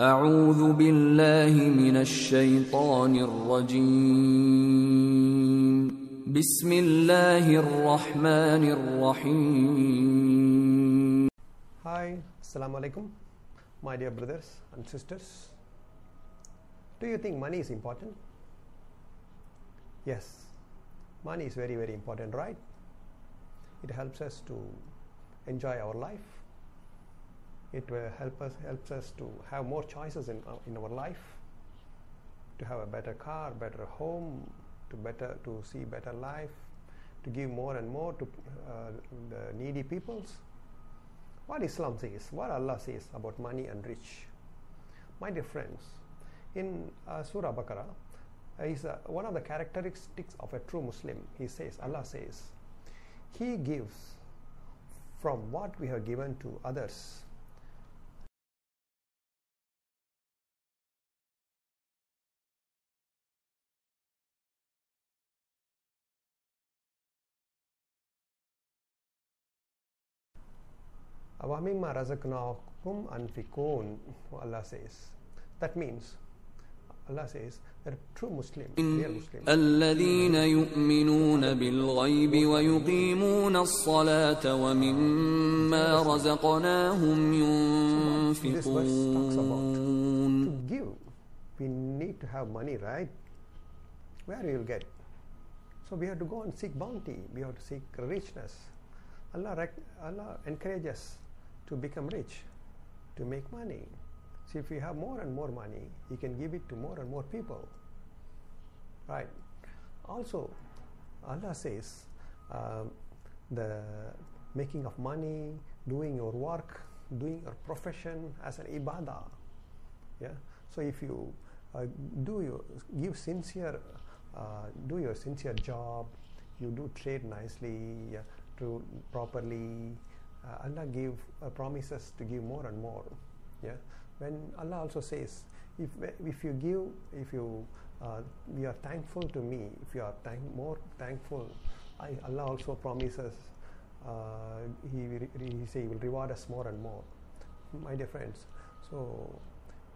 أعوذ بالله من الشيطان الرجيم بسم الله الرحمن الرحيم Hi, Assalamu alaikum, my dear brothers and sisters. Do you think money is important? Yes, money is very, very important, right? It helps us to enjoy our life. It will help us helps us to have more choices in our, in our life, to have a better car, better home, to better to see better life, to give more and more to uh, the needy peoples what Islam says, what Allah says about money and rich. My dear friends, in uh, Surah Baqarah, uh, is uh, one of the characteristics of a true Muslim. He says, Allah says, He gives from what we have given to others. وَمِمَّا رَزَقْنَاكُمْ أَنْفِقُونَ Allah says. That means, Allah says that a true Muslim, real Muslim, الذين يؤمنون بالغيب ويقيمون الصلاة ومما رزقناهم this verse talks about ينفقون to give, we need to have money, right? Where we will get? So we have to go and seek bounty. We have to seek richness. Allah, rec- Allah encourages to become rich, to make money. See, if we have more and more money, He can give it to more and more people. Right? Also, Allah says um, the making of money, doing your work, doing your profession as an ibadah. Yeah. So if you uh, do your give sincere, uh, do your sincere job, you do trade nicely, yeah, properly. Uh, Allah give uh, promises to give more and more. Yeah. When Allah also says, if if you give, if you uh, you are thankful to me, if you are thank, more thankful, I, Allah also promises. Uh, he, re- he say he will reward us more and more my dear friends so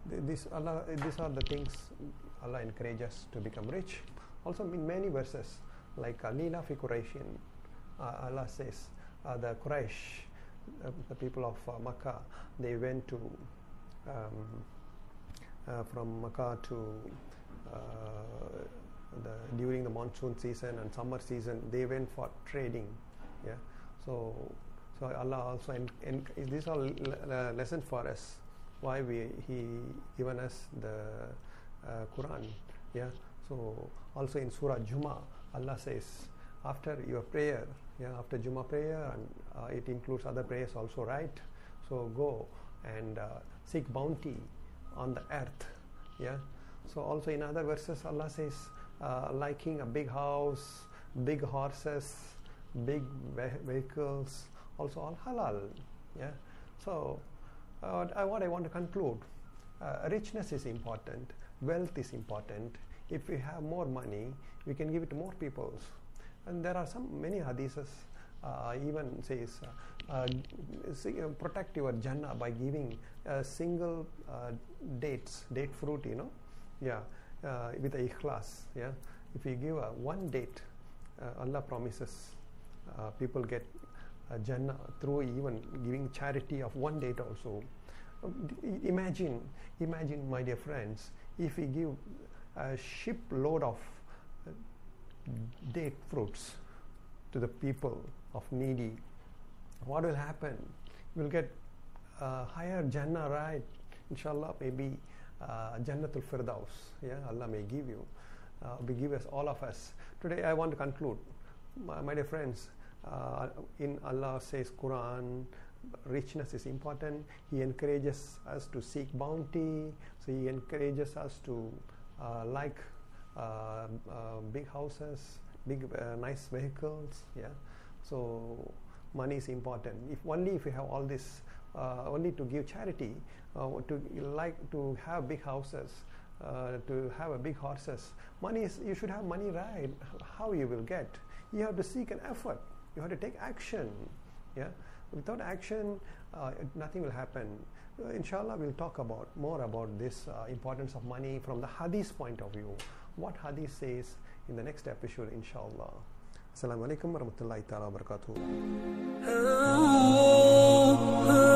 this allah these are the things allah encourages us to become rich also in many verses like uh, Lila fi Quraishin uh, allah says uh, the Quraysh the people of uh, Makkah they went to um, uh, from Makkah to uh, the, during the monsoon season and summer season they went for trading yeah. So so Allah also en- en- these are l- uh, lesson for us why we he given us the uh, Quran yeah. So also in Surah Juma Allah says after your prayer yeah after Juma prayer and uh, it includes other prayers also right? So go and uh, seek bounty on the earth yeah? So also in other verses allah says uh, liking a big house big horses big vehicles also all halal yeah? So uh, what I, what I want to conclude uh, richness is important wealth is important. If we have more money we can give it to more peoples and there are some many hadiths uh, even says uh, uh, uh, protect your jannah by giving a single uh, dates date fruit you know yeah uh, with a ikhlas yeah. If you give a one date uh, allah promises uh, people get uh, jannah through even giving charity of one date also. Um, imagine imagine my dear friends if we give a shipload of uh, date fruits to the people of needy, what will happen? We'll get uh, higher Jannah, right? Inshallah, maybe uh, Jannatul Firdaus. Yeah, Allah may give you, uh, may give us all of us. Today, I want to conclude, my, my dear friends. Uh, in Allah says Quran, richness is important. He encourages us to seek bounty. So He encourages us to uh, like big houses, big uh, nice vehicles. Yeah. So money is important. If only if you have all this, uh, only to give charity, uh, to like to have big houses, uh, to have a big horses. Money is you should have money right. How you will get? You have to seek an effort. You have to take action. Yeah. Without action, uh, nothing will happen. uh, inshallah, we'll talk about more about this importance of money from the hadith point of view. What hadith says in the next episode, inshallah. Assalamu alaikum warahmatullahi ta'ala wabarakatuh. Oh, oh.